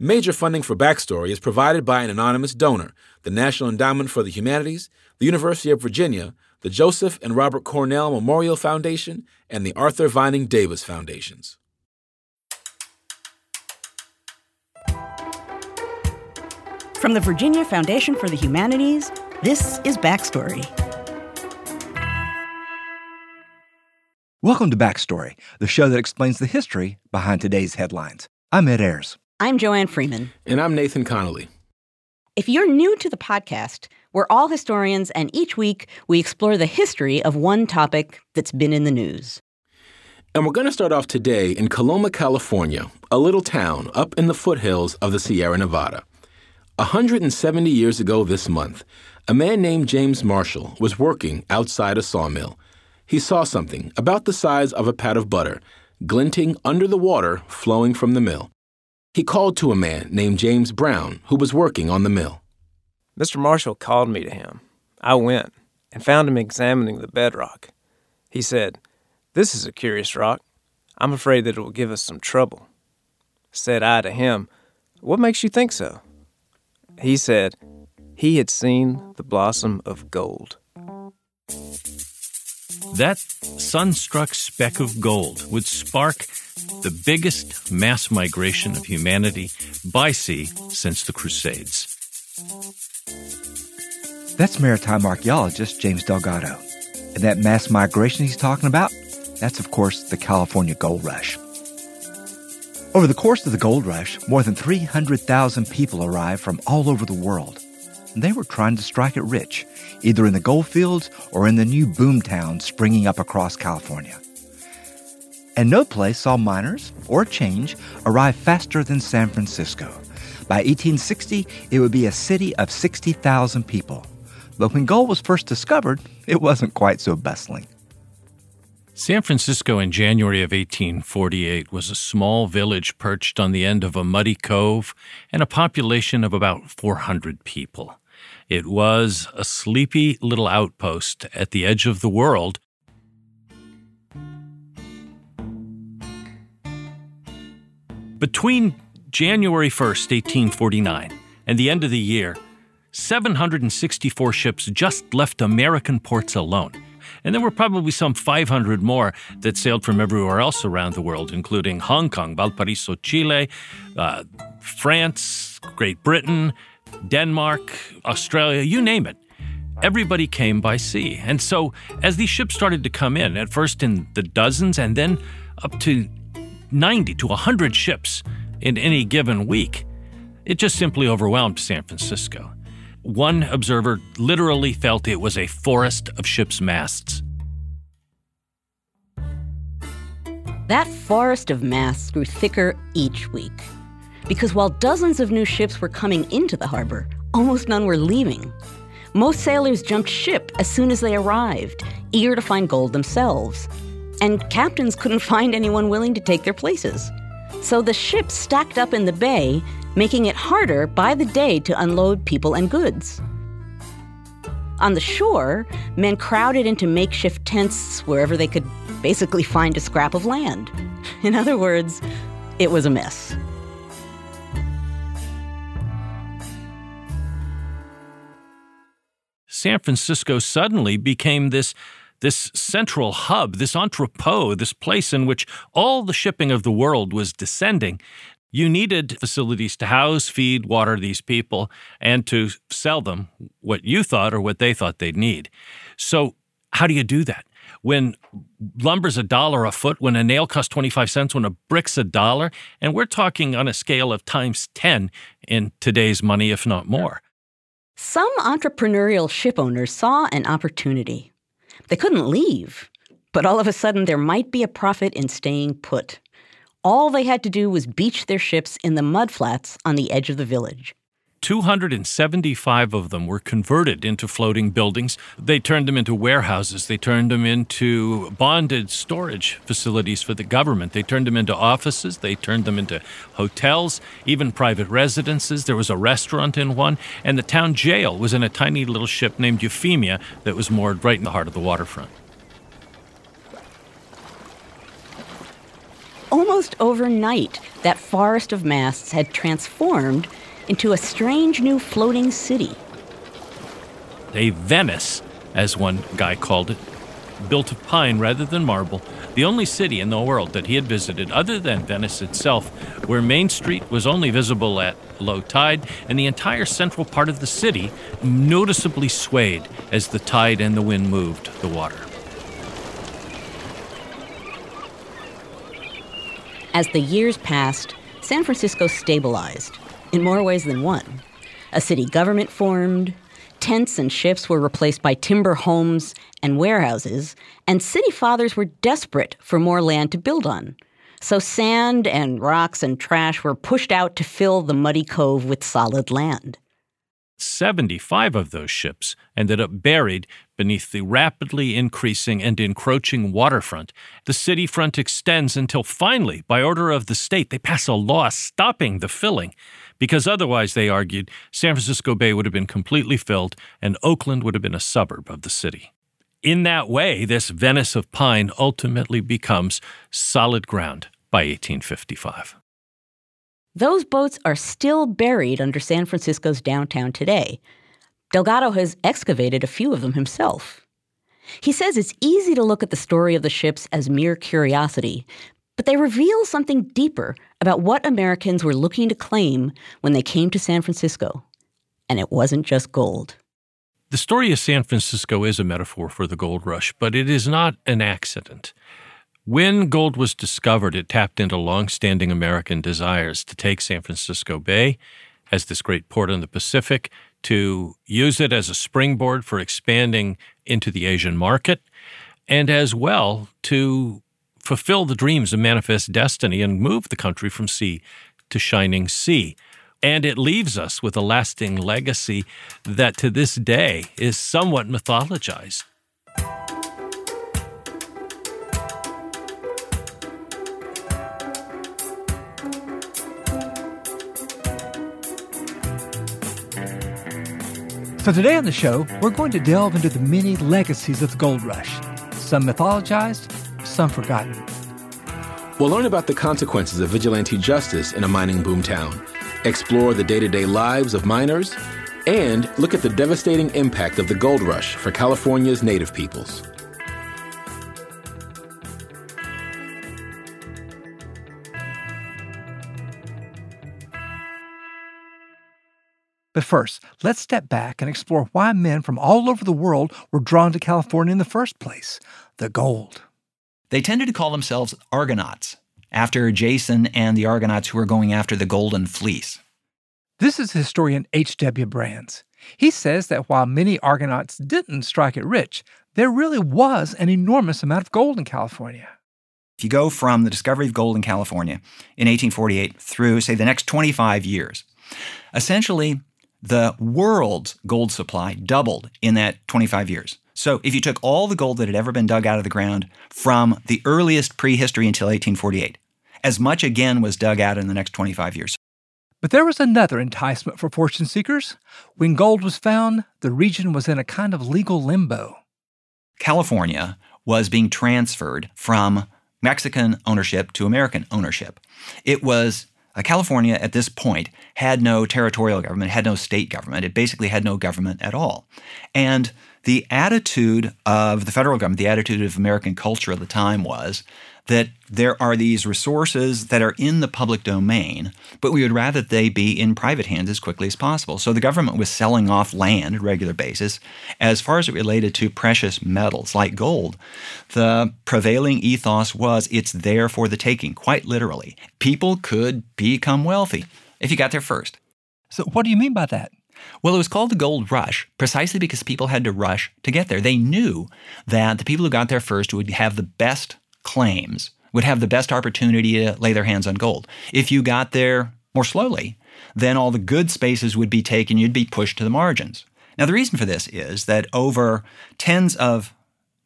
Major funding for Backstory is provided by an anonymous donor, the National Endowment for the Humanities, the University of Virginia, the Joseph and Robert Cornell Memorial Foundation, and the Arthur Vining Davis Foundations. From the Virginia Foundation for the Humanities, this is Backstory. Welcome to Backstory, the show that explains the history behind today's headlines. I'm Ed Ayers. I'm Joanne Freeman. And I'm Nathan Connolly. If you're new to the podcast, we're all historians, and each week we explore the history of one topic that's been in the news. And we're going to start off today in Coloma, California, a little town up in the foothills of the Sierra Nevada. 170 years ago this month, a man named James Marshall was working outside a sawmill. He saw something about the size of a pat of butter glinting under the water flowing from the mill. He called to a man named James Brown who was working on the mill. Mr. Marshall called me to him. I went and found him examining the bedrock. He said, This is a curious rock. I'm afraid that it will give us some trouble. Said I to him, What makes you think so? He said, He had seen the blossom of gold. That sunstruck speck of gold would spark the biggest mass migration of humanity by sea since the Crusades. That's maritime archaeologist James Delgado. And that mass migration he's talking about, that's of course the California Gold Rush. Over the course of the gold rush, more than 300,000 people arrived from all over the world. They were trying to strike it rich, either in the gold fields or in the new boom towns springing up across California. And no place saw miners or change arrive faster than San Francisco. By 1860, it would be a city of 60,000 people. But when gold was first discovered, it wasn't quite so bustling. San Francisco in January of 1848 was a small village perched on the end of a muddy cove and a population of about 400 people. It was a sleepy little outpost at the edge of the world. Between January 1st, 1849, and the end of the year, 764 ships just left American ports alone. And there were probably some 500 more that sailed from everywhere else around the world, including Hong Kong, Valparaiso, Chile, uh, France, Great Britain, Denmark, Australia, you name it. Everybody came by sea. And so, as these ships started to come in, at first in the dozens and then up to 90 to 100 ships in any given week, it just simply overwhelmed San Francisco. One observer literally felt it was a forest of ships' masts. That forest of masts grew thicker each week. Because while dozens of new ships were coming into the harbor, almost none were leaving. Most sailors jumped ship as soon as they arrived, eager to find gold themselves. And captains couldn't find anyone willing to take their places. So the ships stacked up in the bay making it harder by the day to unload people and goods. On the shore, men crowded into makeshift tents wherever they could basically find a scrap of land. In other words, it was a mess. San Francisco suddenly became this this central hub, this entrepot, this place in which all the shipping of the world was descending. You needed facilities to house, feed, water these people, and to sell them what you thought or what they thought they'd need. So, how do you do that? When lumber's a dollar a foot, when a nail costs 25 cents, when a brick's a dollar, and we're talking on a scale of times 10 in today's money, if not more. Some entrepreneurial ship owners saw an opportunity. They couldn't leave, but all of a sudden there might be a profit in staying put. All they had to do was beach their ships in the mudflats on the edge of the village. 275 of them were converted into floating buildings. They turned them into warehouses. They turned them into bonded storage facilities for the government. They turned them into offices. They turned them into hotels, even private residences. There was a restaurant in one. And the town jail was in a tiny little ship named Euphemia that was moored right in the heart of the waterfront. Almost overnight, that forest of masts had transformed into a strange new floating city. A Venice, as one guy called it, built of pine rather than marble, the only city in the world that he had visited other than Venice itself, where Main Street was only visible at low tide, and the entire central part of the city noticeably swayed as the tide and the wind moved the water. As the years passed, San Francisco stabilized in more ways than one. A city government formed, tents and ships were replaced by timber homes and warehouses, and city fathers were desperate for more land to build on. So sand and rocks and trash were pushed out to fill the muddy cove with solid land. 75 of those ships ended up buried beneath the rapidly increasing and encroaching waterfront. The city front extends until finally, by order of the state, they pass a law stopping the filling, because otherwise, they argued, San Francisco Bay would have been completely filled and Oakland would have been a suburb of the city. In that way, this Venice of pine ultimately becomes solid ground by 1855. Those boats are still buried under San Francisco's downtown today. Delgado has excavated a few of them himself. He says it's easy to look at the story of the ships as mere curiosity, but they reveal something deeper about what Americans were looking to claim when they came to San Francisco. And it wasn't just gold. The story of San Francisco is a metaphor for the gold rush, but it is not an accident. When gold was discovered, it tapped into long-standing American desires to take San Francisco Bay as this great port in the Pacific, to use it as a springboard for expanding into the Asian market, and as well to fulfill the dreams of manifest destiny and move the country from sea to shining sea. And it leaves us with a lasting legacy that to this day is somewhat mythologized. So today on the show, we're going to delve into the many legacies of the gold rush, some mythologized, some forgotten. We'll learn about the consequences of vigilante justice in a mining boomtown explore the day to day lives of miners, and look at the devastating impact of the gold rush for California's native peoples. But first, let's step back and explore why men from all over the world were drawn to California in the first place the gold. They tended to call themselves Argonauts, after Jason and the Argonauts who were going after the Golden Fleece. This is historian H.W. Brands. He says that while many Argonauts didn't strike it rich, there really was an enormous amount of gold in California. If you go from the discovery of gold in California in 1848 through, say, the next 25 years, essentially the world's gold supply doubled in that 25 years. So if you took all the gold that had ever been dug out of the ground from the earliest prehistory until 1848, as much again was dug out in the next 25 years. But there was another enticement for fortune seekers. When gold was found, the region was in a kind of legal limbo. California was being transferred from Mexican ownership to American ownership. It was uh, California at this point had no territorial government, had no state government. It basically had no government at all. And the attitude of the federal government, the attitude of American culture at the time was that there are these resources that are in the public domain, but we would rather they be in private hands as quickly as possible. So the government was selling off land at regular basis. As far as it related to precious metals like gold, the prevailing ethos was it's there for the taking, quite literally. People could become wealthy if you got there first. So, what do you mean by that? Well, it was called the gold rush precisely because people had to rush to get there. They knew that the people who got there first would have the best claims, would have the best opportunity to lay their hands on gold. If you got there more slowly, then all the good spaces would be taken, you'd be pushed to the margins. Now, the reason for this is that over tens of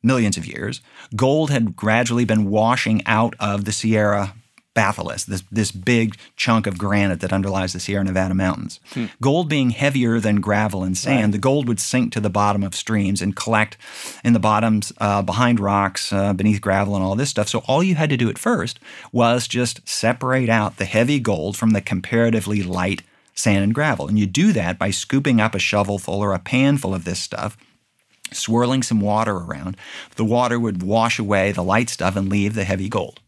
millions of years, gold had gradually been washing out of the Sierra batholith, this, this big chunk of granite that underlies the Sierra Nevada mountains. Hmm. Gold being heavier than gravel and sand, right. the gold would sink to the bottom of streams and collect in the bottoms uh, behind rocks, uh, beneath gravel, and all this stuff. So all you had to do at first was just separate out the heavy gold from the comparatively light sand and gravel. And you do that by scooping up a shovelful or a panful of this stuff swirling some water around. The water would wash away the light stuff and leave the heavy gold.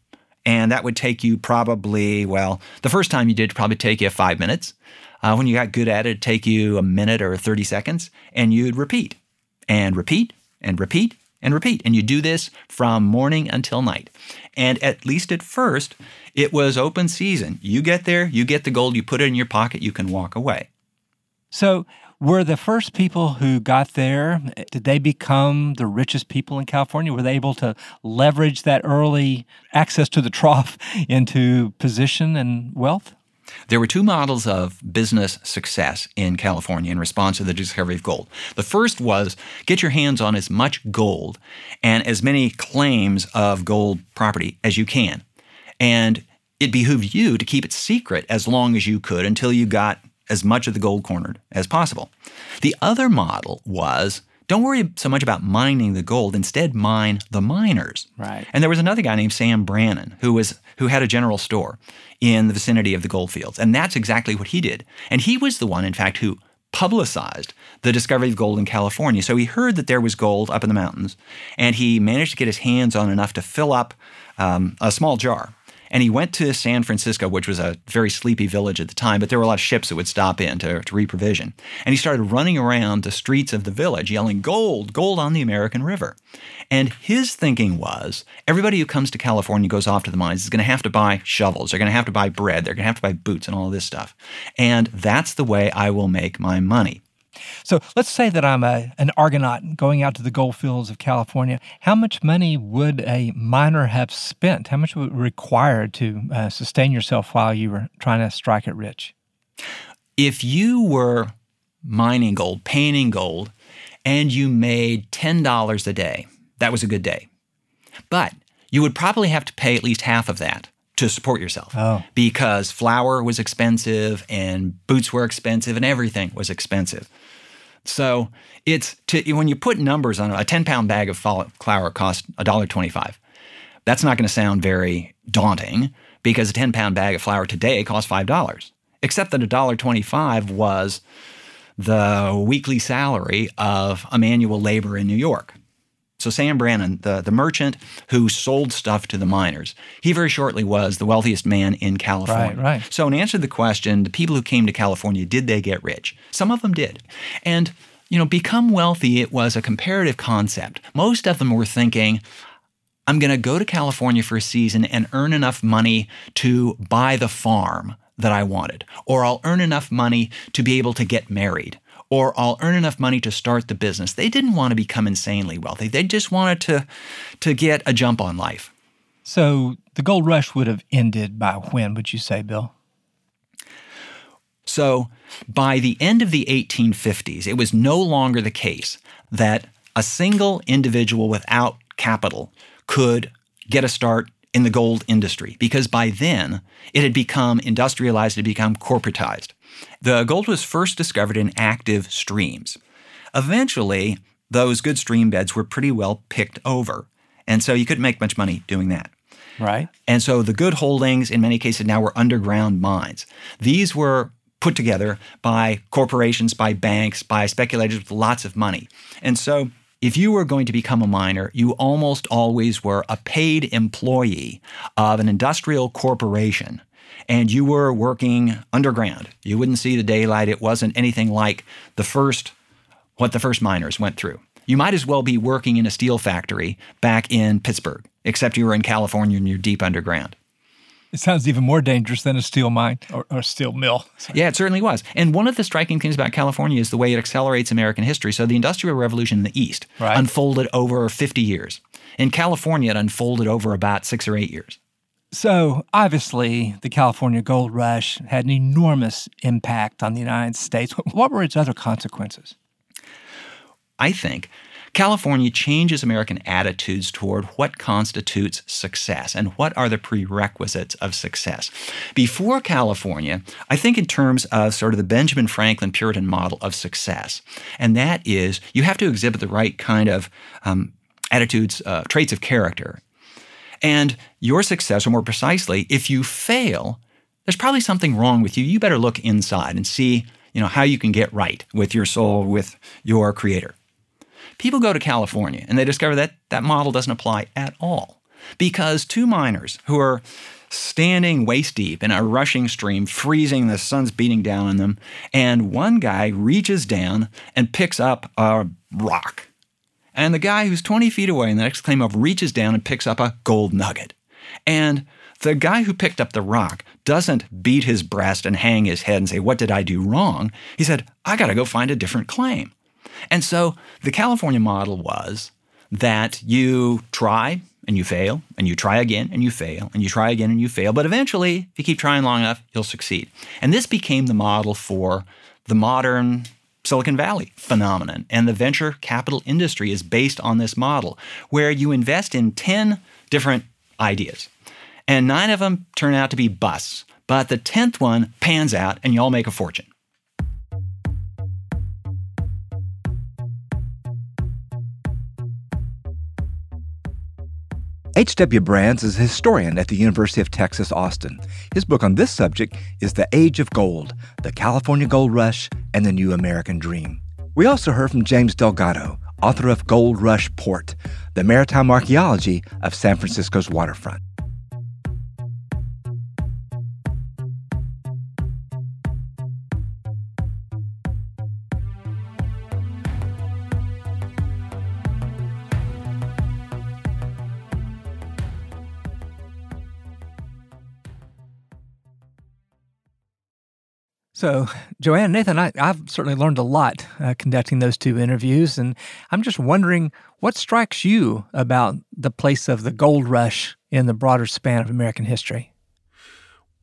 And that would take you probably, well, the first time you did probably take you five minutes. Uh, when you got good at it, it'd take you a minute or 30 seconds, and you'd repeat and repeat and repeat and repeat. And you do this from morning until night. And at least at first, it was open season. You get there, you get the gold, you put it in your pocket, you can walk away. So, were the first people who got there, did they become the richest people in California? Were they able to leverage that early access to the trough into position and wealth? There were two models of business success in California in response to the discovery of gold. The first was get your hands on as much gold and as many claims of gold property as you can. And it behooved you to keep it secret as long as you could until you got as much of the gold cornered as possible. The other model was don't worry so much about mining the gold, instead mine the miners. Right. And there was another guy named Sam Brannan who was who had a general store in the vicinity of the gold fields. And that's exactly what he did. And he was the one in fact who publicized the discovery of gold in California. So he heard that there was gold up in the mountains, and he managed to get his hands on enough to fill up um, a small jar and he went to San Francisco, which was a very sleepy village at the time, but there were a lot of ships that would stop in to, to reprovision. And he started running around the streets of the village yelling, Gold, gold on the American River. And his thinking was everybody who comes to California goes off to the mines is going to have to buy shovels, they're going to have to buy bread, they're going to have to buy boots and all this stuff. And that's the way I will make my money. So let's say that I'm a, an Argonaut going out to the gold fields of California. How much money would a miner have spent? How much would it require to uh, sustain yourself while you were trying to strike it rich? If you were mining gold, painting gold, and you made $10 a day, that was a good day. But you would probably have to pay at least half of that to support yourself oh. because flour was expensive and boots were expensive and everything was expensive. So it's to, when you put numbers on it, a 10 pound bag of flour costs $1.25. That's not going to sound very daunting because a 10 pound bag of flour today costs $5. Except that $1.25 was the weekly salary of a manual labor in New York. So Sam Brannan, the, the merchant who sold stuff to the miners, he very shortly was the wealthiest man in California. Right, right. So in answer to the question, the people who came to California, did they get rich? Some of them did. And, you know, become wealthy, it was a comparative concept. Most of them were thinking, I'm going to go to California for a season and earn enough money to buy the farm that I wanted, or I'll earn enough money to be able to get married, or I'll earn enough money to start the business. They didn't want to become insanely wealthy. They just wanted to, to get a jump on life. So the gold rush would have ended by when, would you say, Bill? So by the end of the 1850s, it was no longer the case that a single individual without capital could get a start in the gold industry because by then it had become industrialized, it had become corporatized. The gold was first discovered in active streams. Eventually, those good stream beds were pretty well picked over, and so you couldn't make much money doing that. Right. And so the good holdings, in many cases, now were underground mines. These were put together by corporations, by banks, by speculators with lots of money. And so if you were going to become a miner, you almost always were a paid employee of an industrial corporation and you were working underground. You wouldn't see the daylight. It wasn't anything like the first, what the first miners went through. You might as well be working in a steel factory back in Pittsburgh, except you were in California and you're deep underground. It sounds even more dangerous than a steel mine or, or steel mill. Sorry. Yeah, it certainly was. And one of the striking things about California is the way it accelerates American history. So the Industrial Revolution in the East right. unfolded over 50 years. In California, it unfolded over about six or eight years. So, obviously, the California gold rush had an enormous impact on the United States. What were its other consequences? I think California changes American attitudes toward what constitutes success and what are the prerequisites of success. Before California, I think in terms of sort of the Benjamin Franklin Puritan model of success, and that is you have to exhibit the right kind of um, attitudes, uh, traits of character. And your success, or more precisely, if you fail, there's probably something wrong with you. You better look inside and see, you know, how you can get right with your soul, with your creator. People go to California and they discover that that model doesn't apply at all because two miners who are standing waist deep in a rushing stream, freezing, the sun's beating down on them, and one guy reaches down and picks up a rock. And the guy who's 20 feet away in the next claim of reaches down and picks up a gold nugget. And the guy who picked up the rock doesn't beat his breast and hang his head and say, What did I do wrong? He said, I got to go find a different claim. And so the California model was that you try and you fail, and you try again and you fail, and you try again and you fail, but eventually, if you keep trying long enough, you'll succeed. And this became the model for the modern Silicon Valley phenomenon. And the venture capital industry is based on this model where you invest in 10 different ideas and nine of them turn out to be busts. But the 10th one pans out and you all make a fortune. H.W. Brands is a historian at the University of Texas, Austin. His book on this subject is The Age of Gold The California Gold Rush and the New American Dream. We also heard from James Delgado, author of Gold Rush Port The Maritime Archaeology of San Francisco's Waterfront. So, Joanne, Nathan, I, have certainly learned a lot uh, conducting those two interviews. And I'm just wondering what strikes you about the place of the gold rush in the broader span of American history?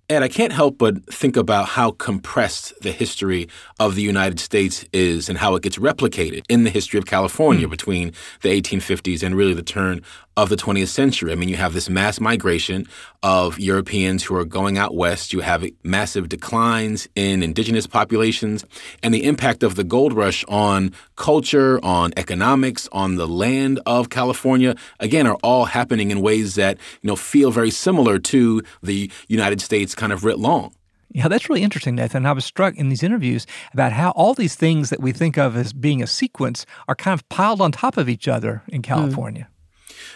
And I can't help but think about how compressed the history of the United States is and how it gets replicated in the history of California mm. between the 1850s and really the turn of the 20th century. I mean, you have this mass migration of Europeans who are going out west. You have massive declines in indigenous populations and the impact of the gold rush on culture, on economics, on the land of California, again, are all happening in ways that, you know, feel very similar to the United States kind of writ long. Yeah, that's really interesting, Nathan. I was struck in these interviews about how all these things that we think of as being a sequence are kind of piled on top of each other in hmm. California. Mm.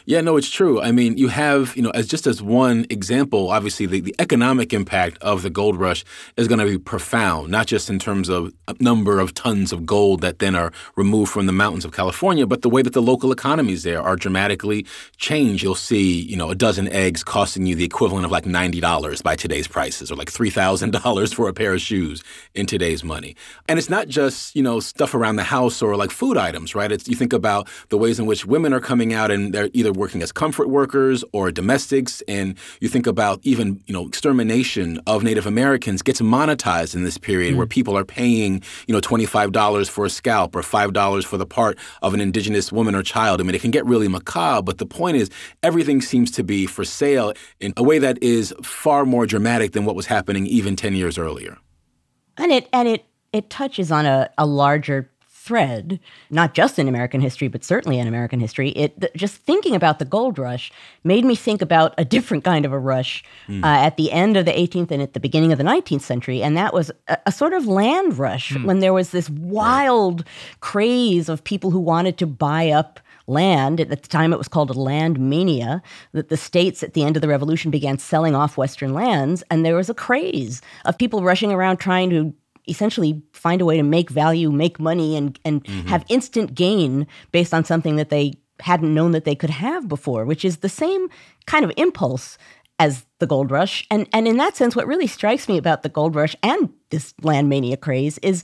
Yeah, no, it's true. I mean, you have, you know, as just as one example, obviously the, the economic impact of the gold rush is going to be profound, not just in terms of uh, number of tons of gold that then are removed from the mountains of California, but the way that the local economies there are dramatically changed. You'll see, you know, a dozen eggs costing you the equivalent of like $90 by today's prices or like $3,000 for a pair of shoes in today's money. And it's not just, you know, stuff around the house or like food items, right? It's, you think about the ways in which women are coming out and they're either working as comfort workers or domestics. And you think about even, you know, extermination of Native Americans gets monetized in this period mm. where people are paying, you know, $25 for a scalp or $5 for the part of an indigenous woman or child. I mean, it can get really macabre, but the point is everything seems to be for sale in a way that is far more dramatic than what was happening even 10 years earlier. And it and it it touches on a, a larger thread, not just in American history, but certainly in American history. It th- just thinking about the gold rush made me think about a different kind of a rush mm. uh, at the end of the 18th and at the beginning of the 19th century, and that was a, a sort of land rush mm. when there was this wild right. craze of people who wanted to buy up land. At the time, it was called a land mania. That the states at the end of the revolution began selling off Western lands, and there was a craze of people rushing around trying to essentially find a way to make value, make money, and and mm-hmm. have instant gain based on something that they hadn't known that they could have before, which is the same kind of impulse as the gold rush. And and in that sense, what really strikes me about the gold rush and this land mania craze is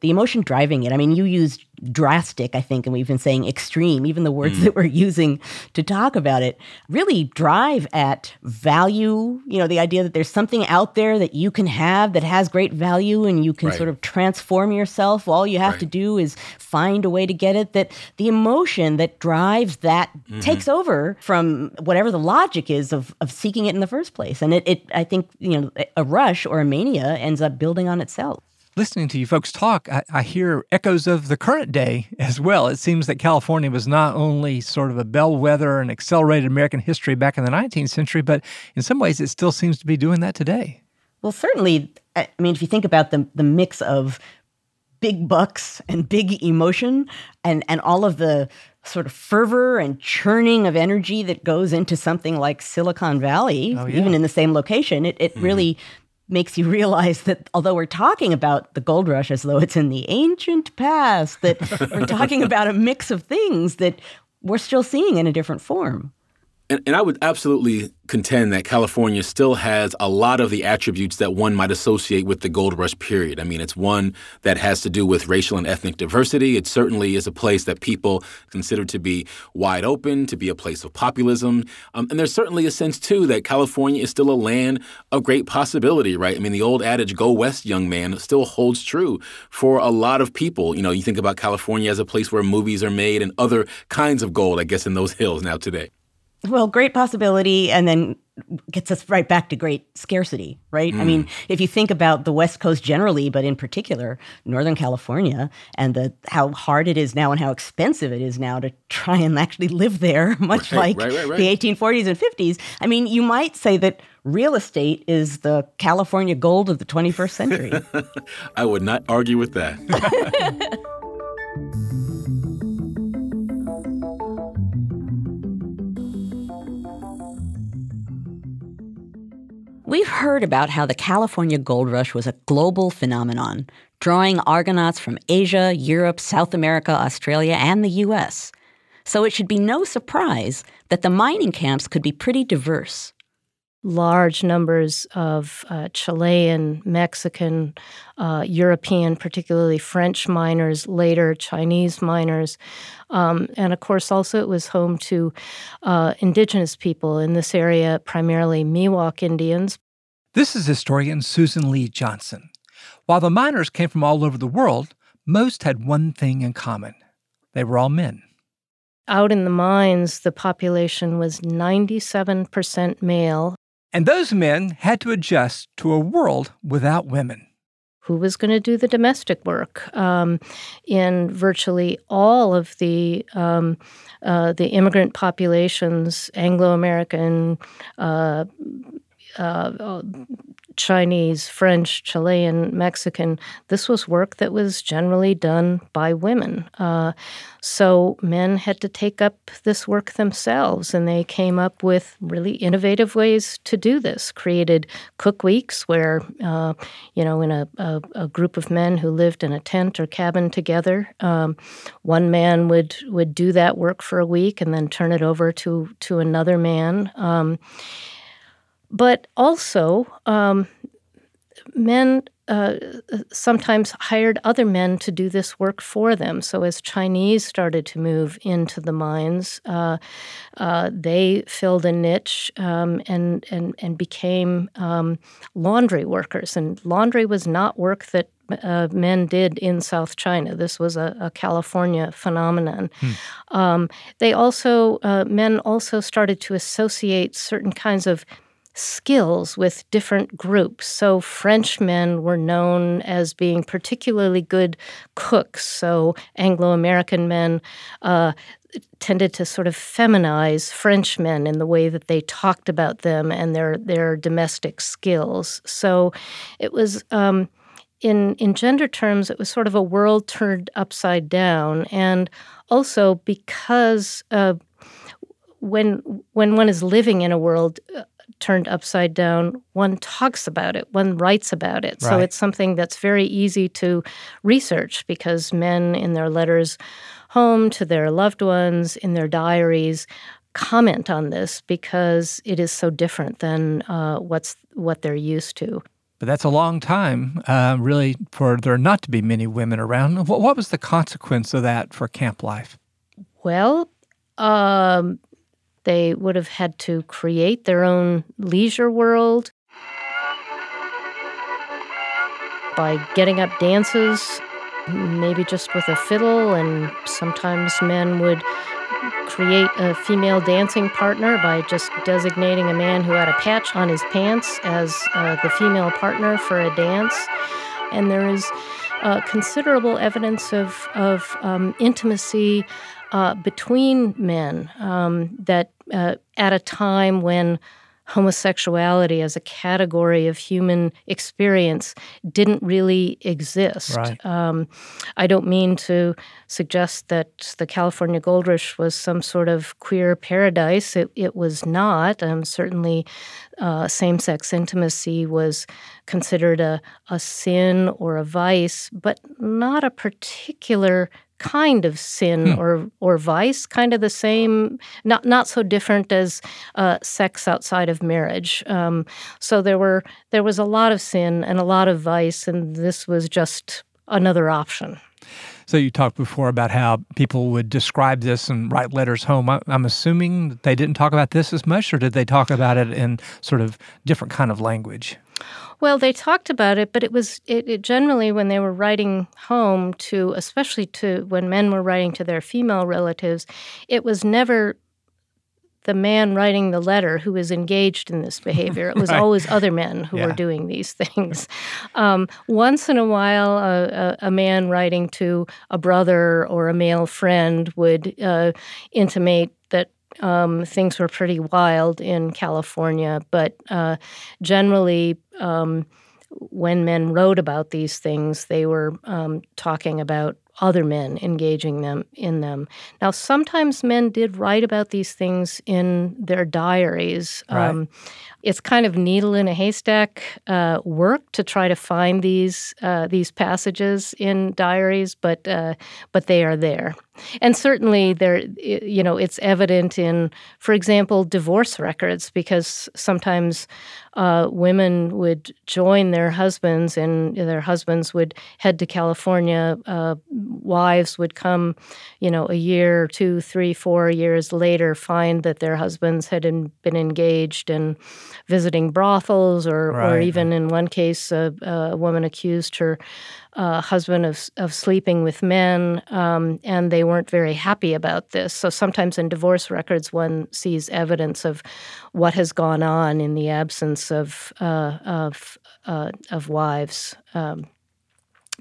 the emotion driving it. I mean, you used drastic, I think, and we've been saying extreme, even the words mm. that we're using to talk about it, really drive at value. You know, the idea that there's something out there that you can have that has great value and you can right. sort of transform yourself. All you have right. to do is find a way to get it. That the emotion that drives that mm-hmm. takes over from whatever the logic is of, of seeking it in the first place. And it, it, I think, you know, a rush or a mania ends up building on itself listening to you folks talk, I, I, hear echoes of the current day as well. It seems that California was not only sort of a bellwether and accelerated American history back in the 19th century, but in some ways it still seems to be doing that today. Well, certainly. I mean, if you think about the, the mix of big bucks and big emotion and, and all of the sort of fervor and churning of energy that goes into something like Silicon Valley, oh, yeah. even in the same location, it, it mm-hmm. really makes you realize that although we're talking about the gold rush as though it's in the ancient past, that we're talking about a mix of things that we're still seeing in a different form. And, and I would absolutely contend that California still has a lot of the attributes that one might associate with the gold rush period. I mean, it's one that has to do with racial and ethnic diversity. It certainly is a place that people consider to be wide open, to be a place of populism. Um, and there's certainly a sense, too, that California is still a land of great possibility, right? I mean, the old adage, go west, young man, still holds true for a lot of people. You know, you think about California as a place where movies are made and other kinds of gold, I guess, in those hills now today. Well, great possibility, and then gets us right back to great scarcity, right? Mm. I mean, mm. if you think about the West Coast generally, but in particular Northern California, and the how hard it is now and how expensive it is now to try and actually live there, much right, like right, right, the 1840s and 50s. I mean, you might say that real estate is the California gold of the 21st century. I would not argue with that. We've heard about how the California gold rush was a global phenomenon, drawing Argonauts from Asia, Europe, South America, Australia, and the US. So it should be no surprise that the mining camps could be pretty diverse. Large numbers of uh, Chilean, Mexican, uh, European, particularly French miners, later Chinese miners. Um, and of course, also it was home to uh, indigenous people in this area, primarily Miwok Indians. This is historian Susan Lee Johnson. While the miners came from all over the world, most had one thing in common they were all men. Out in the mines, the population was 97% male. And those men had to adjust to a world without women who was going to do the domestic work um, in virtually all of the um, uh, the immigrant populations, Anglo American. Uh, uh, Chinese, French, Chilean, Mexican. This was work that was generally done by women. Uh, so men had to take up this work themselves, and they came up with really innovative ways to do this. Created cook weeks where, uh, you know, in a, a, a, group of men who lived in a tent or cabin together, um, one man would would do that work for a week and then turn it over to to another man. Um, but also, um, men uh, sometimes hired other men to do this work for them. So, as Chinese started to move into the mines, uh, uh, they filled a niche um, and, and, and became um, laundry workers. And laundry was not work that uh, men did in South China. This was a, a California phenomenon. Hmm. Um, they also, uh, men also started to associate certain kinds of skills with different groups. So, Frenchmen were known as being particularly good cooks. So, Anglo American men uh, tended to sort of feminize Frenchmen in the way that they talked about them and their, their domestic skills. So, it was. Um, in, in gender terms, it was sort of a world turned upside down. And also because uh, when when one is living in a world uh, turned upside down, one talks about it, one writes about it. Right. So it's something that's very easy to research because men in their letters home to their loved ones, in their diaries, comment on this because it is so different than uh, what's what they're used to. But that's a long time, uh, really, for there not to be many women around. What, what was the consequence of that for camp life? Well, um, they would have had to create their own leisure world by getting up dances, maybe just with a fiddle, and sometimes men would create a female dancing partner by just designating a man who had a patch on his pants as uh, the female partner for a dance. And there is uh, considerable evidence of, of um, intimacy uh, between men um, that uh, at a time when homosexuality as a category of human experience didn't really exist. Right. Um, I don't mean to suggest that the California Gold Rush was some sort of queer paradise. It, it was not. Um, certainly, uh, same sex intimacy was considered a, a sin or a vice, but not a particular kind of sin hmm. or or vice, kind of the same, not not so different as uh, sex outside of marriage. Um, so there were there was a lot of sin and a lot of vice, and this was just another option. So you talked before about how people would describe this and write letters home. I, am assuming that they didn't talk about this as much, or did they talk about it in sort of different kind of language? Well, they talked about it, but it was it, it, generally when they were writing home to, especially to when men were writing to their female relatives, it was never the man writing the letter who was engaged in this behavior. It was right. always other men who yeah. were doing these things. Um, once in a while, a, a, a, man writing to a brother or a male friend would uh, intimate that um, things were pretty wild in California, but uh, generally, um, when men wrote about these things, they were um, talking about other men engaging them in them. Now, sometimes men did write about these things in their diaries. Right. Um, it's kind of needle in a haystack uh, work to try to find these uh, these passages in diaries, but uh, but they are there, and certainly there. You know, it's evident in, for example, divorce records because sometimes uh, women would join their husbands, and their husbands would head to California. Wives would come, you know, a year, two, three, four years later, find that their husbands had in, been engaged in visiting brothels, or, right. or even in one case, a, a woman accused her uh, husband of, of sleeping with men, um, and they weren't very happy about this. So sometimes in divorce records, one sees evidence of what has gone on in the absence of uh, of uh, of wives. Um,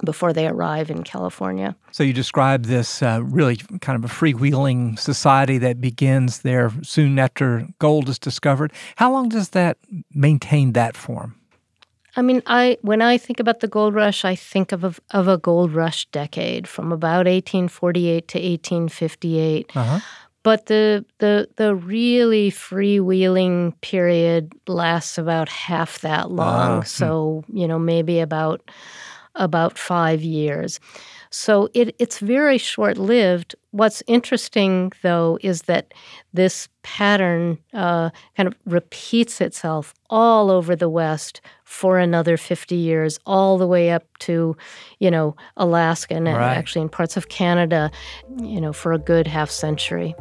before they arrive in California. So you describe this uh, really kind of a freewheeling society that begins there soon after gold is discovered. How long does that maintain that form? I mean, I when I think about the gold rush, I think of a, of a gold rush decade from about 1848 to 1858. Uh-huh. But the the the really freewheeling period lasts about half that long. Uh, so you know, maybe about about five years. So it, it's very short lived. What's interesting, though, is that this pattern uh, kind of repeats itself all over the West for another 50 years, all the way up to, you know, Alaska and right. actually in parts of Canada, you know, for a good half century.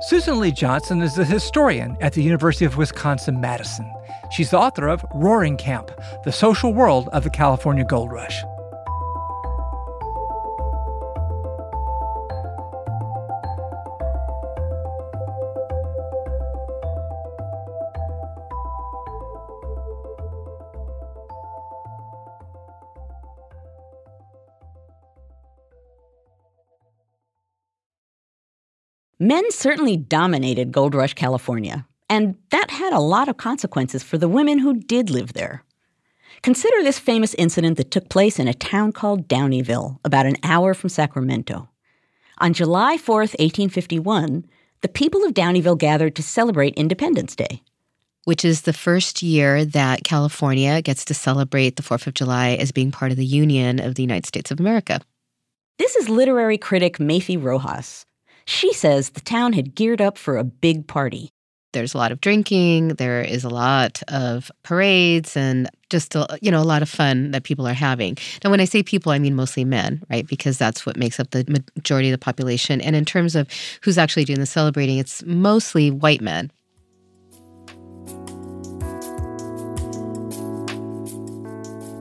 Susan Lee Johnson is a historian at the University of Wisconsin Madison. She's the author of Roaring Camp The Social World of the California Gold Rush. Men certainly dominated Gold Rush California, and that had a lot of consequences for the women who did live there. Consider this famous incident that took place in a town called Downieville, about an hour from Sacramento. On July 4th, 1851, the people of Downieville gathered to celebrate Independence Day. Which is the first year that California gets to celebrate the 4th of July as being part of the Union of the United States of America. This is literary critic Maythee Rojas. She says the town had geared up for a big party. There's a lot of drinking, there is a lot of parades and just a, you know a lot of fun that people are having. Now when I say people I mean mostly men, right? Because that's what makes up the majority of the population. And in terms of who's actually doing the celebrating, it's mostly white men.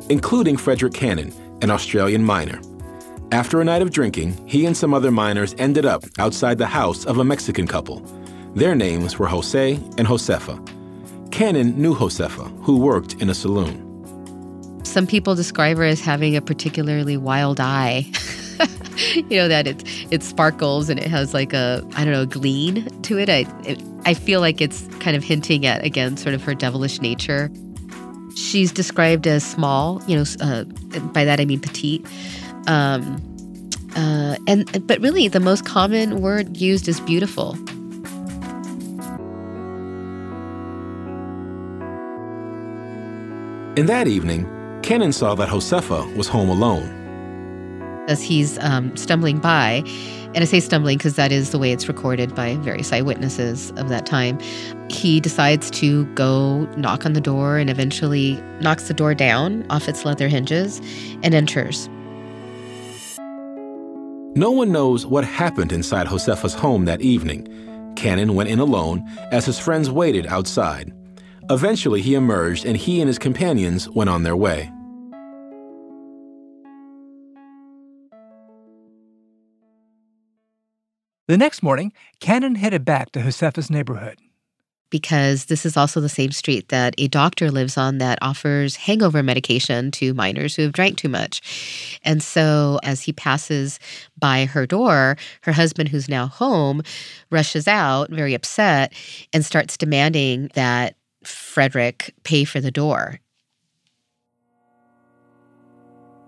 Including Frederick Cannon, an Australian miner. After a night of drinking, he and some other miners ended up outside the house of a Mexican couple. Their names were Jose and Josefa. Cannon knew Josefa, who worked in a saloon. Some people describe her as having a particularly wild eye. you know that it it sparkles and it has like a I don't know gleam to it. I it, I feel like it's kind of hinting at again sort of her devilish nature. She's described as small, you know, uh, by that I mean petite. Um, uh, and but really the most common word used is beautiful. In that evening, Cannon saw that Josefa was home alone. As he's um, stumbling by, and I say stumbling because that is the way it's recorded by various eyewitnesses of that time, he decides to go knock on the door and eventually knocks the door down off its leather hinges and enters. No one knows what happened inside Josefa's home that evening. Cannon went in alone as his friends waited outside. Eventually, he emerged and he and his companions went on their way. The next morning, Cannon headed back to Josefa's neighborhood. Because this is also the same street that a doctor lives on that offers hangover medication to minors who have drank too much. And so, as he passes by her door, her husband, who's now home, rushes out, very upset, and starts demanding that Frederick pay for the door.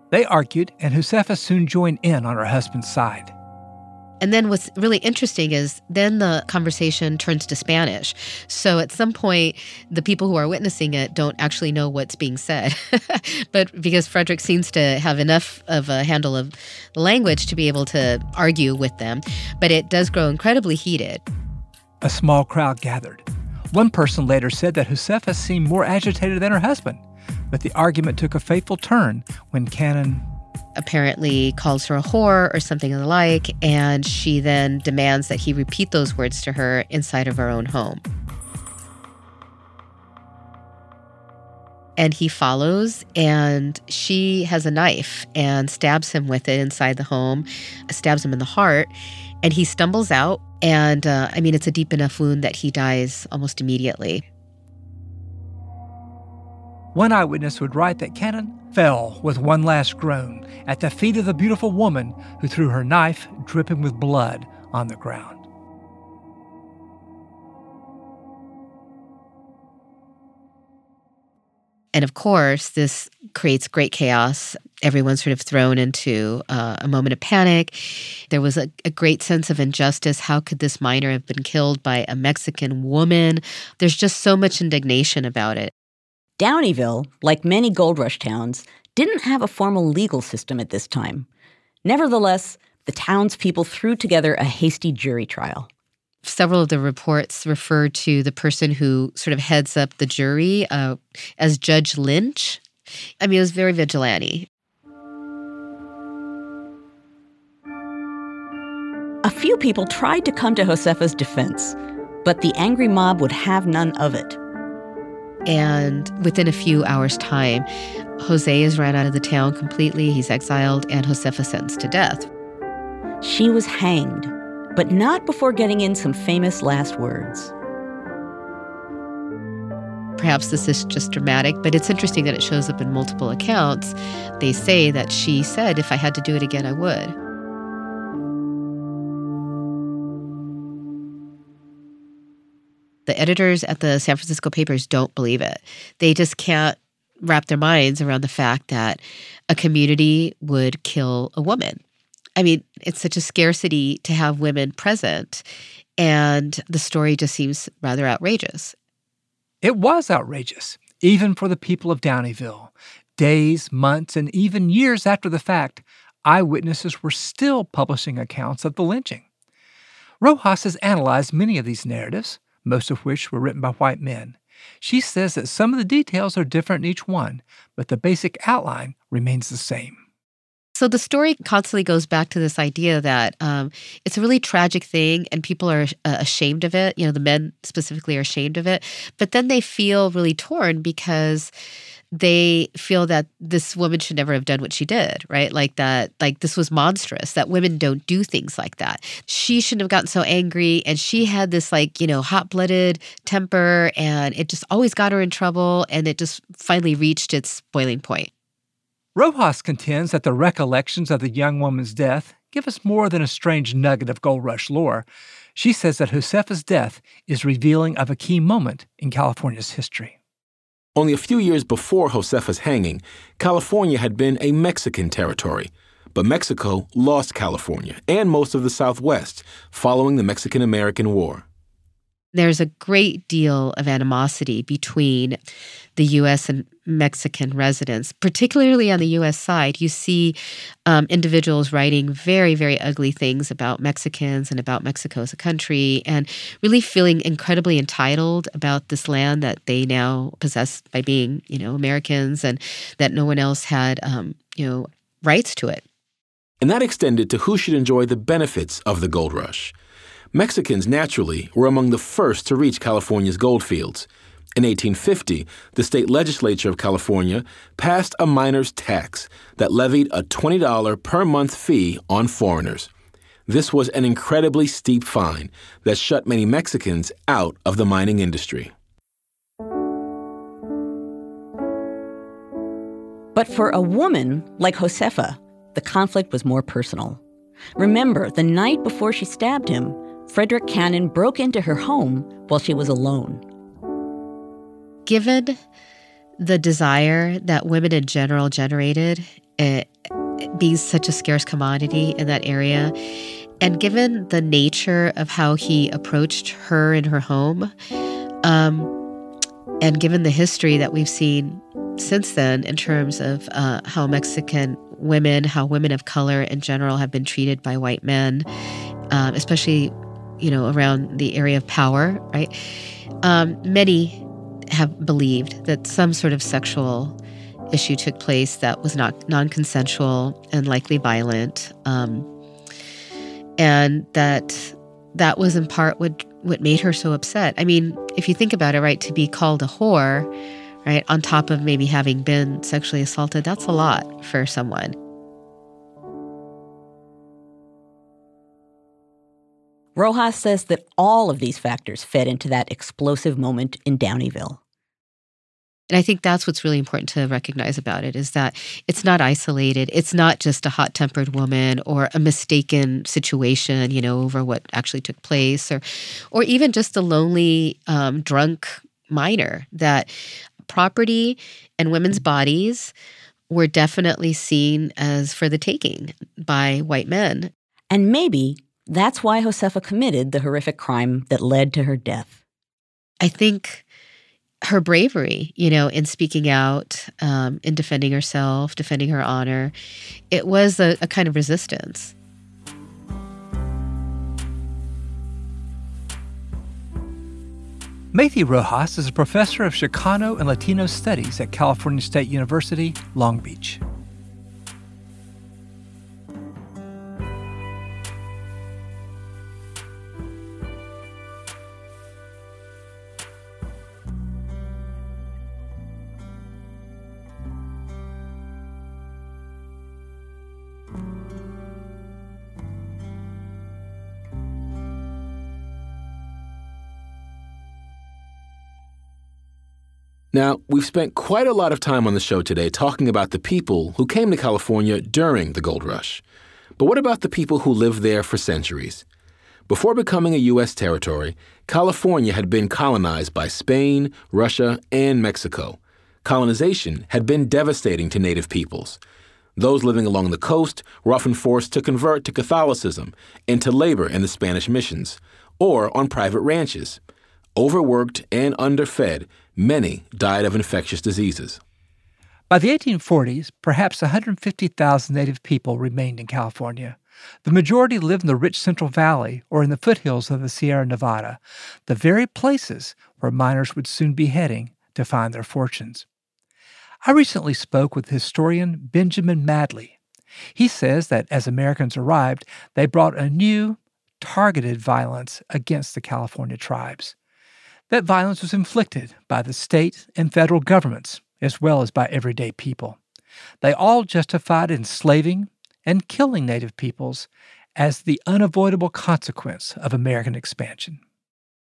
They argued, and Josefa soon joined in on her husband's side. And then what's really interesting is then the conversation turns to Spanish. So at some point, the people who are witnessing it don't actually know what's being said. but because Frederick seems to have enough of a handle of language to be able to argue with them, but it does grow incredibly heated. A small crowd gathered. One person later said that Josefa seemed more agitated than her husband, but the argument took a fateful turn when Cannon apparently calls her a whore or something of the like, and she then demands that he repeat those words to her inside of her own home. And he follows, and she has a knife and stabs him with it inside the home, stabs him in the heart, and he stumbles out and uh, I mean, it's a deep enough wound that he dies almost immediately. One eyewitness would write that Cannon fell with one last groan at the feet of the beautiful woman who threw her knife, dripping with blood, on the ground. And of course, this creates great chaos. Everyone's sort of thrown into uh, a moment of panic. There was a, a great sense of injustice. How could this miner have been killed by a Mexican woman? There's just so much indignation about it. Downieville, like many gold rush towns, didn't have a formal legal system at this time. Nevertheless, the townspeople threw together a hasty jury trial several of the reports refer to the person who sort of heads up the jury uh, as Judge Lynch. I mean, it was very vigilante. A few people tried to come to Josefa's defense, but the angry mob would have none of it. And within a few hours' time, Jose is run out of the town completely. He's exiled, and Josefa sentenced to death. She was hanged but not before getting in some famous last words. Perhaps this is just dramatic, but it's interesting that it shows up in multiple accounts. They say that she said, If I had to do it again, I would. The editors at the San Francisco papers don't believe it. They just can't wrap their minds around the fact that a community would kill a woman. I mean, it's such a scarcity to have women present. And the story just seems rather outrageous. It was outrageous, even for the people of Downieville. Days, months, and even years after the fact, eyewitnesses were still publishing accounts of the lynching. Rojas has analyzed many of these narratives. Most of which were written by white men. She says that some of the details are different in each one, but the basic outline remains the same. So the story constantly goes back to this idea that um, it's a really tragic thing and people are uh, ashamed of it. You know, the men specifically are ashamed of it. But then they feel really torn because they feel that this woman should never have done what she did, right? Like that, like this was monstrous, that women don't do things like that. She shouldn't have gotten so angry. And she had this, like, you know, hot blooded temper, and it just always got her in trouble. And it just finally reached its boiling point. Rojas contends that the recollections of the young woman's death give us more than a strange nugget of gold rush lore. She says that Josefa's death is revealing of a key moment in California's history. Only a few years before Josefa's hanging, California had been a Mexican territory. But Mexico lost California and most of the Southwest following the Mexican American War. There's a great deal of animosity between the U.S. and Mexican residents, particularly on the U.S. side. You see um, individuals writing very, very ugly things about Mexicans and about Mexico as a country, and really feeling incredibly entitled about this land that they now possess by being, you know, Americans, and that no one else had, um, you know, rights to it. And that extended to who should enjoy the benefits of the gold rush. Mexicans, naturally, were among the first to reach California's gold fields. In 1850, the state legislature of California passed a miner's tax that levied a $20 per month fee on foreigners. This was an incredibly steep fine that shut many Mexicans out of the mining industry. But for a woman like Josefa, the conflict was more personal. Remember, the night before she stabbed him, Frederick Cannon broke into her home while she was alone. Given the desire that women in general generated, it, being such a scarce commodity in that area, and given the nature of how he approached her in her home, um, and given the history that we've seen since then in terms of uh, how Mexican women, how women of color in general have been treated by white men, um, especially you know, around the area of power, right? Um, many have believed that some sort of sexual issue took place that was not non-consensual and likely violent, um, and that that was in part what what made her so upset. I mean, if you think about it, right, to be called a whore, right, on top of maybe having been sexually assaulted, that's a lot for someone. Rojas says that all of these factors fed into that explosive moment in Downieville. And I think that's what's really important to recognize about it is that it's not isolated. It's not just a hot tempered woman or a mistaken situation, you know, over what actually took place or, or even just a lonely, um, drunk miner. That property and women's bodies were definitely seen as for the taking by white men. And maybe that's why Josefa committed the horrific crime that led to her death. I think her bravery, you know, in speaking out, um, in defending herself, defending her honor, it was a, a kind of resistance. Maythee Rojas is a professor of Chicano and Latino studies at California State University, Long Beach. Now, we've spent quite a lot of time on the show today talking about the people who came to California during the gold rush. But what about the people who lived there for centuries? Before becoming a U.S. territory, California had been colonized by Spain, Russia, and Mexico. Colonization had been devastating to native peoples. Those living along the coast were often forced to convert to Catholicism and to labor in the Spanish missions, or on private ranches. Overworked and underfed, many died of infectious diseases. By the 1840s, perhaps 150,000 native people remained in California. The majority lived in the rich Central Valley or in the foothills of the Sierra Nevada, the very places where miners would soon be heading to find their fortunes. I recently spoke with historian Benjamin Madley. He says that as Americans arrived, they brought a new, targeted violence against the California tribes. That violence was inflicted by the state and federal governments, as well as by everyday people. They all justified enslaving and killing Native peoples as the unavoidable consequence of American expansion.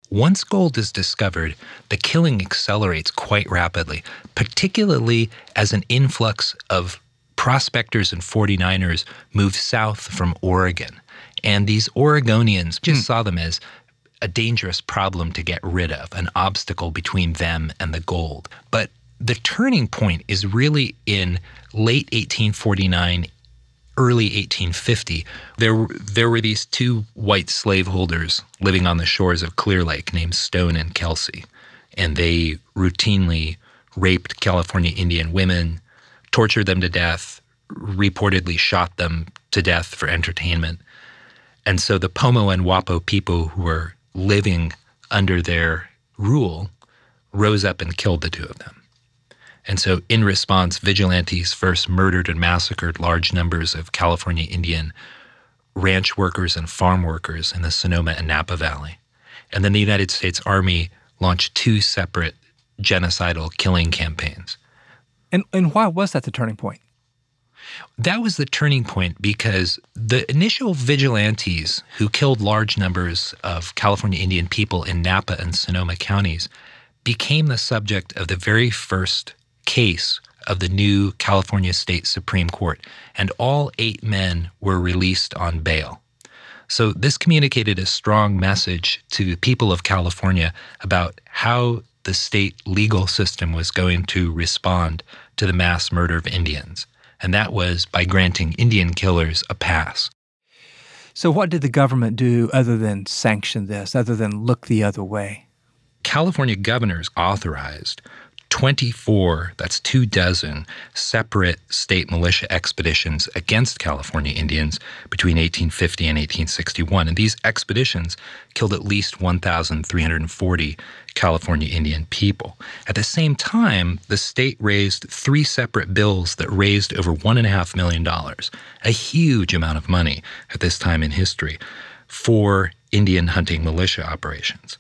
Once gold is discovered, the killing accelerates quite rapidly, particularly as an influx of prospectors and 49ers moved south from Oregon. And these Oregonians just mm. saw them as a dangerous problem to get rid of, an obstacle between them and the gold. But the turning point is really in late 1849 early 1850, there there were these two white slaveholders living on the shores of Clear Lake named Stone and Kelsey, and they routinely raped California Indian women, tortured them to death, reportedly shot them to death for entertainment. And so the Pomo and Wappo people who were living under their rule rose up and killed the two of them. And so, in response, vigilantes first murdered and massacred large numbers of California Indian ranch workers and farm workers in the Sonoma and Napa Valley. And then the United States Army launched two separate genocidal killing campaigns. And, and why was that the turning point? That was the turning point because the initial vigilantes who killed large numbers of California Indian people in Napa and Sonoma counties became the subject of the very first case of the new California State Supreme Court, and all eight men were released on bail. So, this communicated a strong message to the people of California about how the state legal system was going to respond to the mass murder of Indians. And that was by granting Indian killers a pass. So, what did the government do other than sanction this, other than look the other way? California governors authorized 24, that's two dozen, separate state militia expeditions against California Indians between 1850 and 1861. And these expeditions killed at least 1,340 California Indian people. At the same time, the state raised three separate bills that raised over $1.5 million, a huge amount of money at this time in history, for Indian hunting militia operations.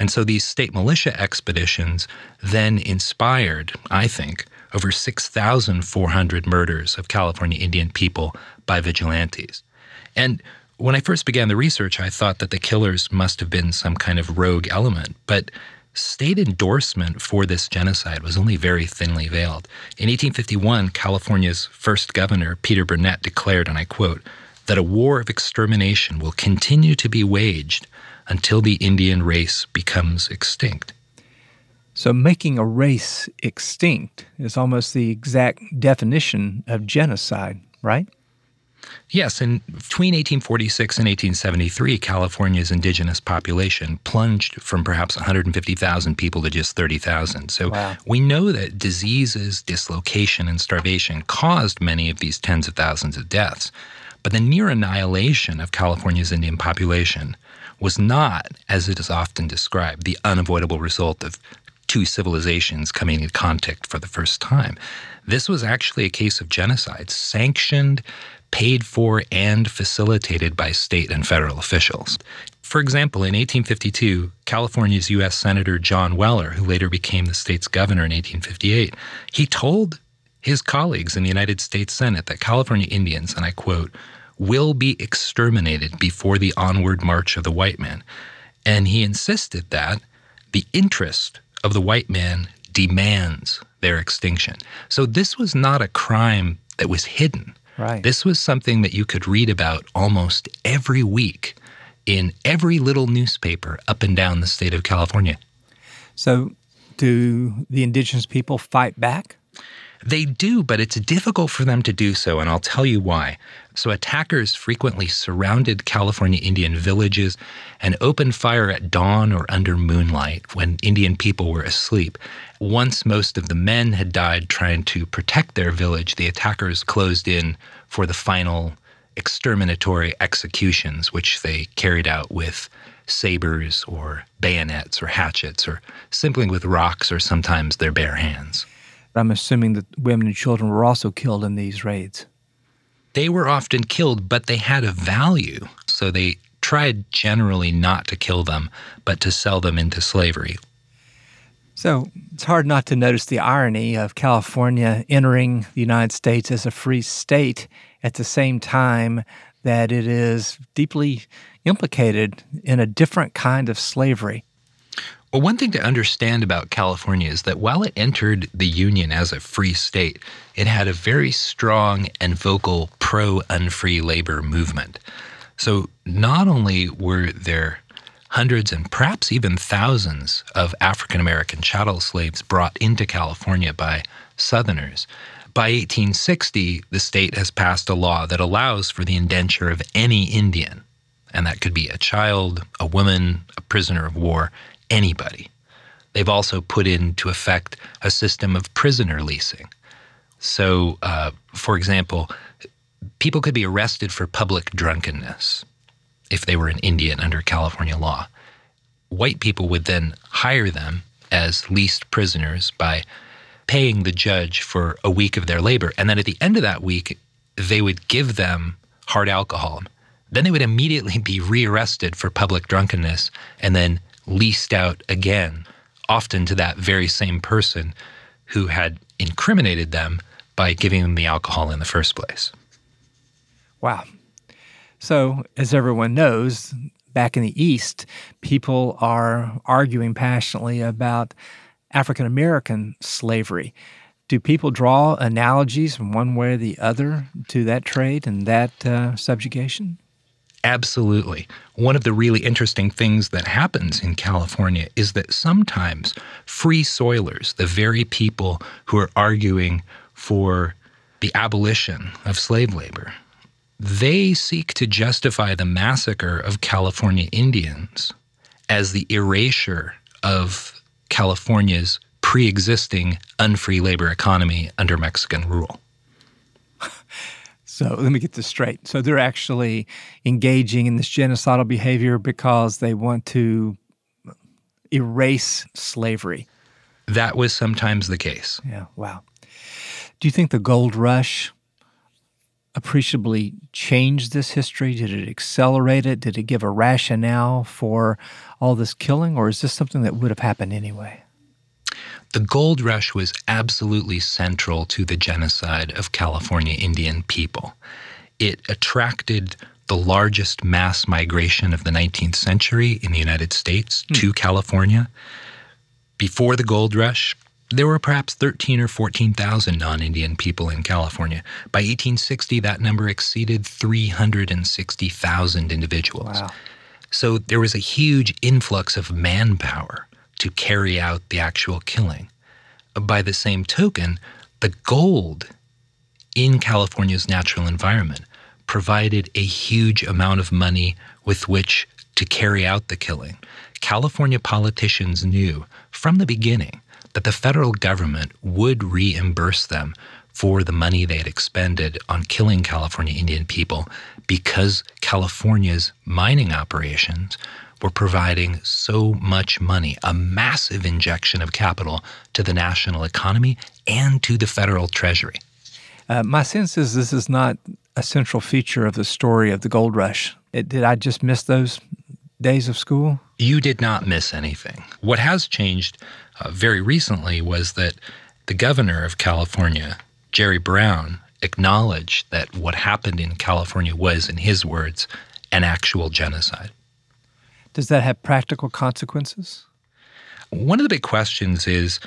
And so these state militia expeditions then inspired, I think, over 6,400 murders of California Indian people by vigilantes. And when I first began the research, I thought that the killers must have been some kind of rogue element, but state endorsement for this genocide was only very thinly veiled. In 1851, California's first governor, Peter Burnett, declared, and I quote, that a war of extermination will continue to be waged until the Indian race becomes extinct. So, making a race extinct is almost the exact definition of genocide, right? Yes, and between 1846 and 1873, California's indigenous population plunged from perhaps 150,000 people to just 30,000. So wow. we know that diseases, dislocation, and starvation caused many of these tens of thousands of deaths. But the near annihilation of California's Indian population was not, as it is often described, the unavoidable result of two civilizations coming in contact for the first time. This was actually a case of genocide, sanctioned, paid for, and facilitated by state and federal officials. For example, in 1852, California's U.S. Senator John Weller, who later became the state's governor in 1858, he told his colleagues in the United States Senate that California Indians, and I quote, will be exterminated before the onward march of the white man. And he insisted that the interest of the white man demands their extinction. So this was not a crime that was hidden. Right. This was something that you could read about almost every week in every little newspaper up and down the state of California. So, do the indigenous people fight back? They do, but it's difficult for them to do so, and I'll tell you why. So, attackers frequently surrounded California Indian villages and opened fire at dawn or under moonlight when Indian people were asleep. Once most of the men had died trying to protect their village, the attackers closed in for the final exterminatory executions, which they carried out with sabers or bayonets or hatchets or simply with rocks or sometimes their bare hands. I'm assuming that women and children were also killed in these raids. They were often killed, but they had a value. So they tried generally not to kill them, but to sell them into slavery. So it's hard not to notice the irony of California entering the United States as a free state at the same time that it is deeply implicated in a different kind of slavery. Well, one thing to understand about California is that while it entered the Union as a free state, it had a very strong and vocal pro unfree labor movement. So not only were there hundreds and perhaps even thousands of African American chattel slaves brought into California by Southerners, by 1860, the state has passed a law that allows for the indenture of any Indian, and that could be a child, a woman, a prisoner of war, anybody. They've also put into effect a system of prisoner leasing. So, uh, for example, people could be arrested for public drunkenness if they were an Indian under California law. White people would then hire them as leased prisoners by paying the judge for a week of their labor. And then at the end of that week, they would give them hard alcohol. Then they would immediately be rearrested for public drunkenness and then leased out again, often to that very same person who had incriminated them by giving them the alcohol in the first place. Wow. So, as everyone knows, back in the East, people are arguing passionately about African American slavery. Do people draw analogies from one way or the other to that trade and that uh, subjugation? Absolutely. One of the really interesting things that happens in California is that sometimes free soilers, the very people who are arguing for the abolition of slave labor, they seek to justify the massacre of California Indians as the erasure of California's pre existing unfree labor economy under Mexican rule. So let me get this straight. So they're actually engaging in this genocidal behavior because they want to erase slavery. That was sometimes the case. Yeah, wow. Do you think the gold rush appreciably changed this history? Did it accelerate it? Did it give a rationale for all this killing, or is this something that would have happened anyway? The gold rush was absolutely central to the genocide of California Indian people. It attracted the largest mass migration of the 19th century in the United States hmm. to California. Before the gold rush, there were perhaps 13 or 14,000 non Indian people in California. By 1860, that number exceeded 360,000 individuals. Wow. So there was a huge influx of manpower to carry out the actual killing. By the same token, the gold in California's natural environment provided a huge amount of money with which to carry out the killing. California politicians knew from the beginning that the federal government would reimburse them for the money they had expended on killing California Indian people because California's mining operations were providing so much money, a massive injection of capital to the national economy and to the federal treasury. Uh, my sense is this is not a central feature of the story of the gold rush. It, did I just miss those days of school? You did not miss anything. What has changed uh, very recently was that the governor of California, Jerry Brown, acknowledged that what happened in California was, in his words, an actual genocide. Does that have practical consequences? One of the big questions is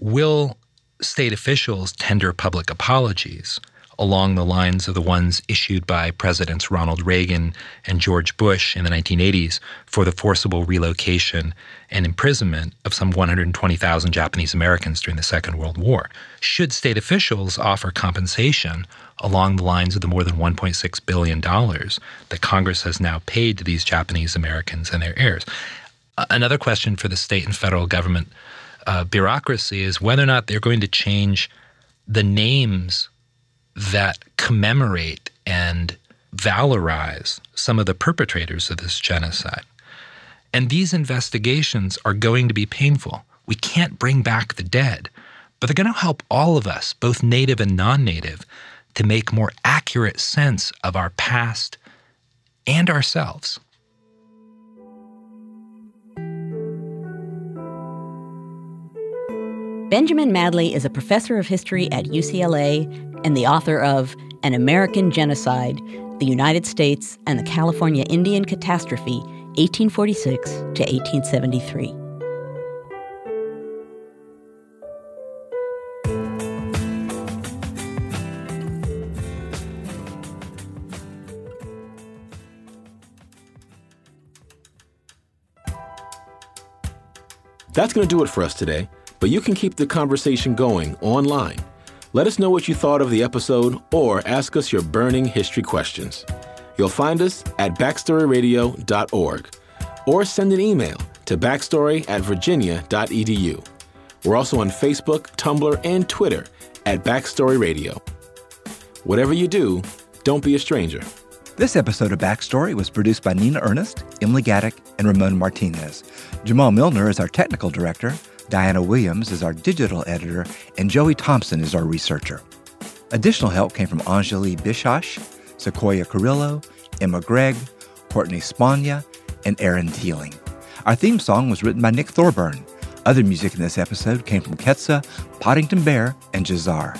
will state officials tender public apologies along the lines of the ones issued by Presidents Ronald Reagan and George Bush in the 1980s for the forcible relocation and imprisonment of some 120,000 Japanese Americans during the Second World War. Should state officials offer compensation along the lines of the more than $1.6 billion that Congress has now paid to these Japanese Americans and their heirs? Another question for the state and federal government uh, bureaucracy is whether or not they're going to change the names that commemorate and valorize some of the perpetrators of this genocide. And these investigations are going to be painful. We can't bring back the dead, but they're going to help all of us, both native and non native, to make more accurate sense of our past and ourselves. Benjamin Madley is a professor of history at UCLA and the author of An American Genocide The United States and the California Indian Catastrophe, 1846 to 1873. That's going to do it for us today but you can keep the conversation going online. Let us know what you thought of the episode or ask us your burning history questions. You'll find us at backstoryradio.org or send an email to backstory at virginia.edu. We're also on Facebook, Tumblr, and Twitter at Backstory Radio. Whatever you do, don't be a stranger. This episode of Backstory was produced by Nina Earnest, Emily Gadek, and Ramon Martinez. Jamal Milner is our technical director. Diana Williams is our digital editor, and Joey Thompson is our researcher. Additional help came from Anjali Bishash, Sequoia Carrillo, Emma Gregg, Courtney Spagna, and Aaron Teeling. Our theme song was written by Nick Thorburn. Other music in this episode came from Ketsa, Poddington Bear, and Jahzzar.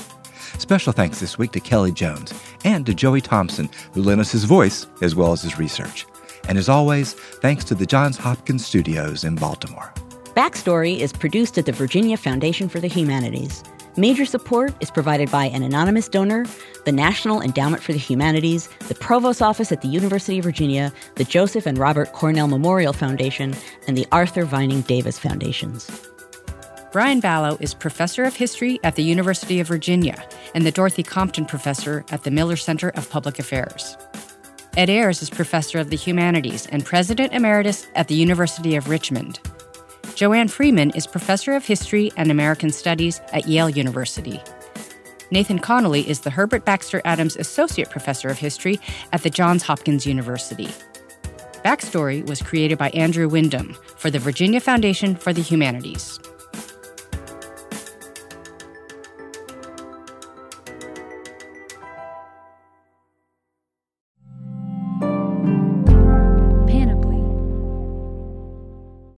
Special thanks this week to Kelly Jones and to Joey Thompson, who lent us his voice as well as his research. And as always, thanks to the Johns Hopkins Studios in Baltimore. Backstory is produced at the Virginia Foundation for the Humanities. Major support is provided by an anonymous donor, the National Endowment for the Humanities, the Provost Office at the University of Virginia, the Joseph and Robert Cornell Memorial Foundation, and the Arthur Vining Davis Foundations. Brian Balogh is Professor of History at the University of Virginia and the Dorothy Compton Professor at the Miller Center of Public Affairs. Ed Ayers is Professor of the Humanities and President Emeritus at the University of Richmond. Joanne Freeman is Professor of History and American Studies at Yale University. Nathan Connolly is the Herbert Baxter Adams Associate Professor of History at the Johns Hopkins University. Backstory was created by Andrew Wyndham for the Virginia Foundation for the Humanities.